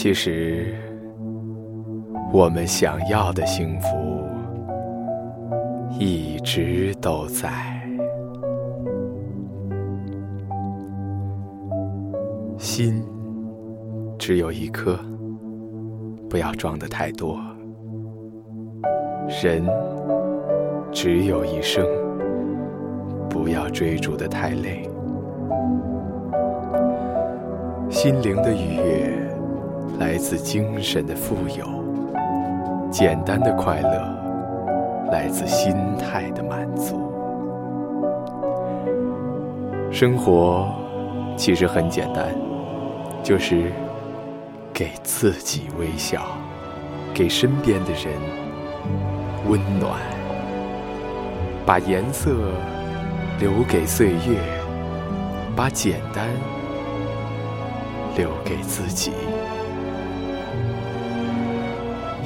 其实，我们想要的幸福一直都在。心只有一颗，不要装的太多。人只有一生，不要追逐的太累。心灵的愉悦来自精神的富有，简单的快乐来自心态的满足。生活其实很简单，就是给自己微笑，给身边的人温暖，把颜色留给岁月，把简单。留给自己。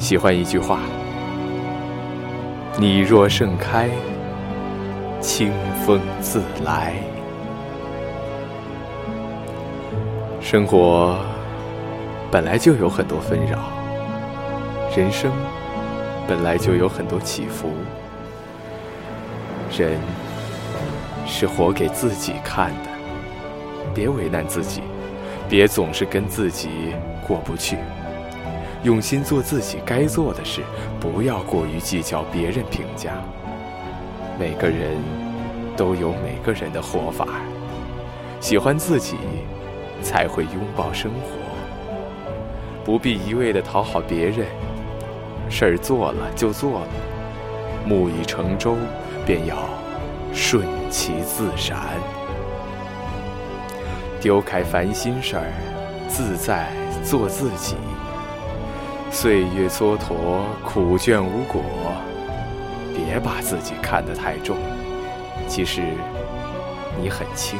喜欢一句话：“你若盛开，清风自来。”生活本来就有很多纷扰，人生本来就有很多起伏。人是活给自己看的，别为难自己。别总是跟自己过不去，用心做自己该做的事，不要过于计较别人评价。每个人都有每个人的活法，喜欢自己，才会拥抱生活。不必一味的讨好别人，事儿做了就做了，木已成舟，便要顺其自然。丢开烦心事儿，自在做自己。岁月蹉跎，苦倦无果，别把自己看得太重。其实你很轻，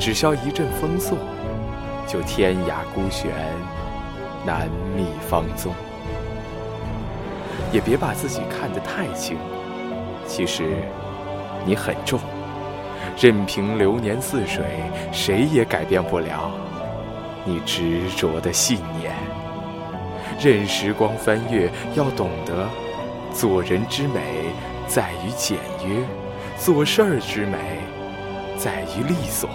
只消一阵风送，就天涯孤悬，难觅芳踪。也别把自己看得太轻，其实你很重。任凭流年似水，谁也改变不了你执着的信念。任时光翻阅，要懂得做人之美在于简约，做事儿之美在于利索，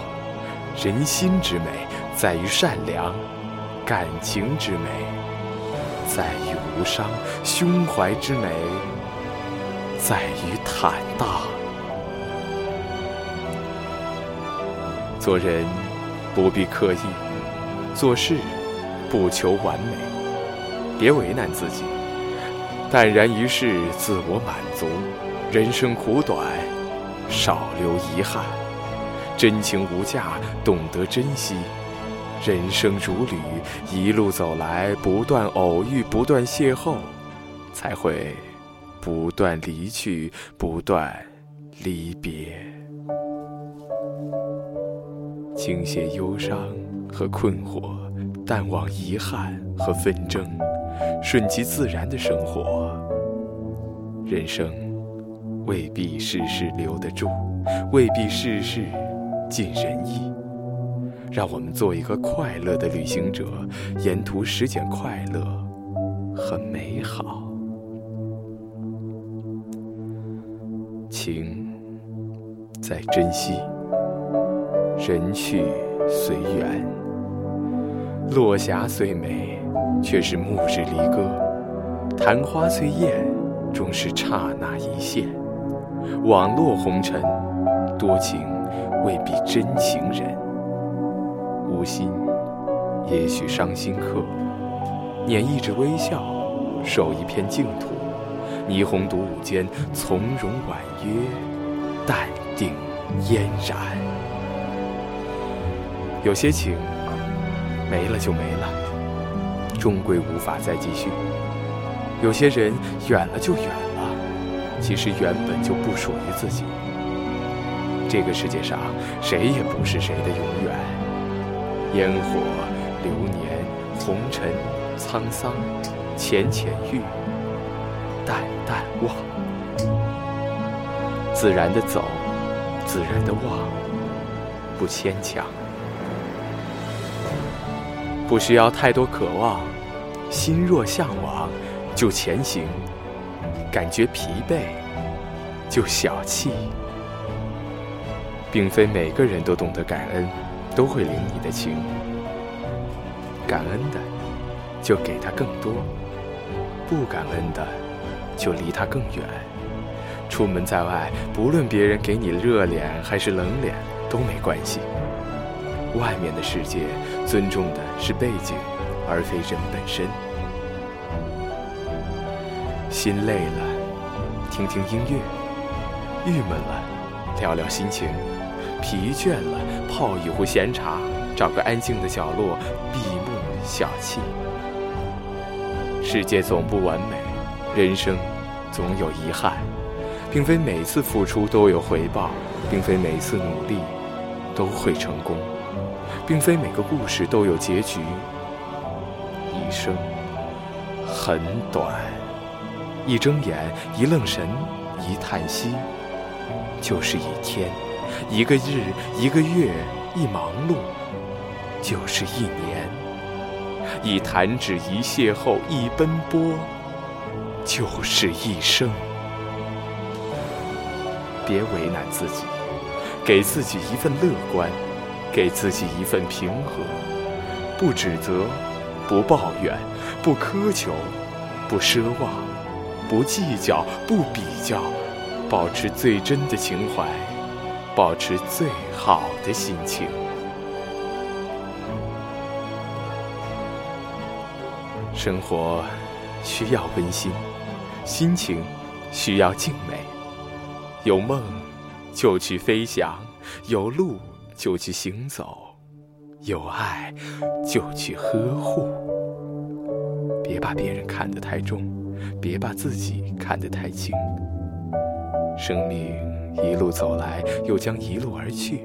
人心之美在于善良，感情之美在于无伤，胸怀之美在于坦荡。做人不必刻意，做事不求完美，别为难自己，淡然于世，自我满足。人生苦短，少留遗憾。真情无价，懂得珍惜。人生如旅，一路走来，不断偶遇，不断邂逅，才会不断离去，不断离别。倾泻忧伤和困惑，淡忘遗憾和纷争，顺其自然的生活。人生未必事事留得住，未必事事尽人意。让我们做一个快乐的旅行者，沿途拾捡快乐和美好。情在珍惜。人去随缘，落霞虽美，却是暮日离歌；昙花虽艳，终是刹那一现。网络红尘，多情未必真情人。无心，也许伤心客；捻一纸微笑，守一片净土。霓虹独舞间，从容婉约，淡定嫣然。有些情没了就没了，终归无法再继续；有些人远了就远了，其实原本就不属于自己。这个世界上谁也不是谁的永远，烟火、流年、红尘、沧桑、浅浅遇、淡淡忘，自然的走，自然的忘，不牵强。不需要太多渴望，心若向往就前行，感觉疲惫就小气。并非每个人都懂得感恩，都会领你的情。感恩的，就给他更多；不感恩的，就离他更远。出门在外，不论别人给你热脸还是冷脸，都没关系。外面的世界，尊重的是背景，而非人本身。心累了，听听音乐；郁闷了，聊聊心情；疲倦了，泡一壶闲茶，找个安静的角落闭目小憩。世界总不完美，人生总有遗憾，并非每次付出都有回报，并非每次努力都会成功。并非每个故事都有结局。一生很短，一睁眼，一愣神，一叹息，就是一天；一个日，一个月，一忙碌，就是一年；一弹指，一邂逅，一奔波，就是一生。别为难自己，给自己一份乐观。给自己一份平和，不指责，不抱怨，不苛求，不奢望，不计较，不比较，保持最真的情怀，保持最好的心情。生活需要温馨，心情需要静美。有梦就去飞翔，有路。就去行走，有爱就去呵护。别把别人看得太重，别把自己看得太轻。生命一路走来，又将一路而去。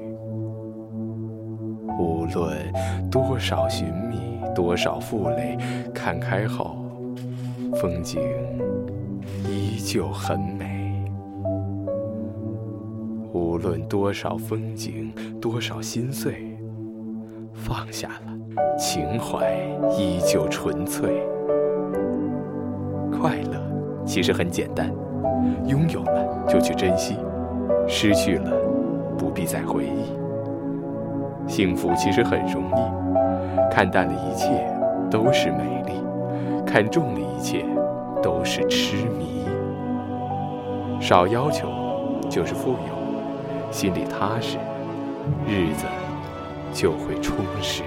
无论多少寻觅，多少负累，看开后，风景依旧很美。无论多少风景，多少心碎，放下了，情怀依旧纯粹。快乐其实很简单，拥有了就去珍惜，失去了不必再回忆。幸福其实很容易，看淡了一切都是美丽，看重了一切都是痴迷。少要求就是富有。心里踏实，日子就会充实。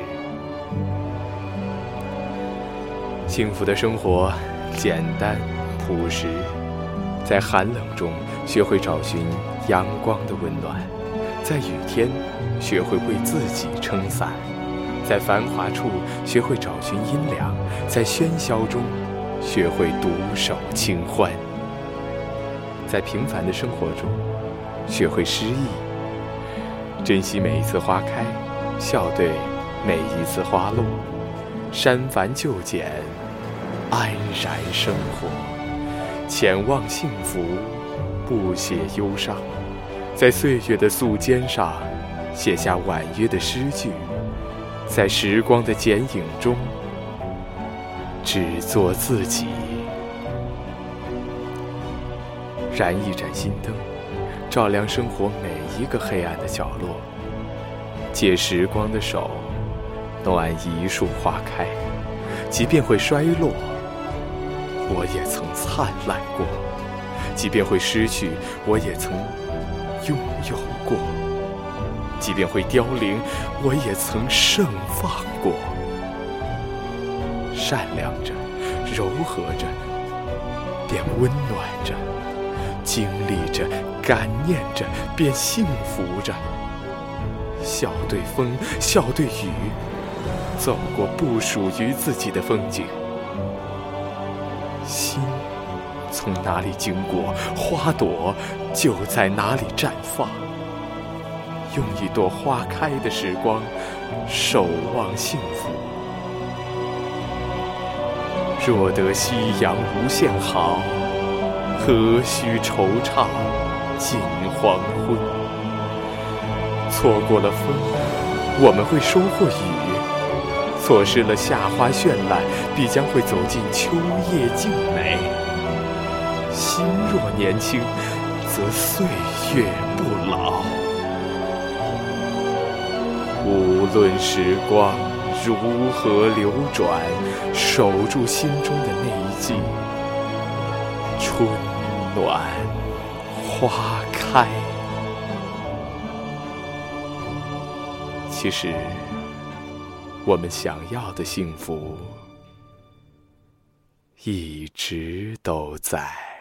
幸福的生活，简单朴实，在寒冷中学会找寻阳光的温暖，在雨天学会为自己撑伞，在繁华处学会找寻阴凉，在喧嚣中学会独守清欢，在平凡的生活中。学会诗意，珍惜每一次花开，笑对每一次花落，删繁就简，安然生活，浅望幸福，不写忧伤，在岁月的素笺上写下婉约的诗句，在时光的剪影中，只做自己，燃一盏心灯。照亮生活每一个黑暗的角落，借时光的手，暖一树花开。即便会衰落，我也曾灿烂过；即便会失去，我也曾拥有过；即便会凋零，我也曾盛放过。善良着，柔和着，便温暖着。经历着，感念着，便幸福着。笑对风，笑对雨，走过不属于自己的风景。心从哪里经过，花朵就在哪里绽放。用一朵花开的时光，守望幸福。若得夕阳无限好。何须惆怅尽黄昏？错过了风，我们会收获雨；错失了夏花绚烂，必将会走进秋叶静美。心若年轻，则岁月不老。无论时光如何流转，守住心中的那一季春暖花开。其实，我们想要的幸福，一直都在。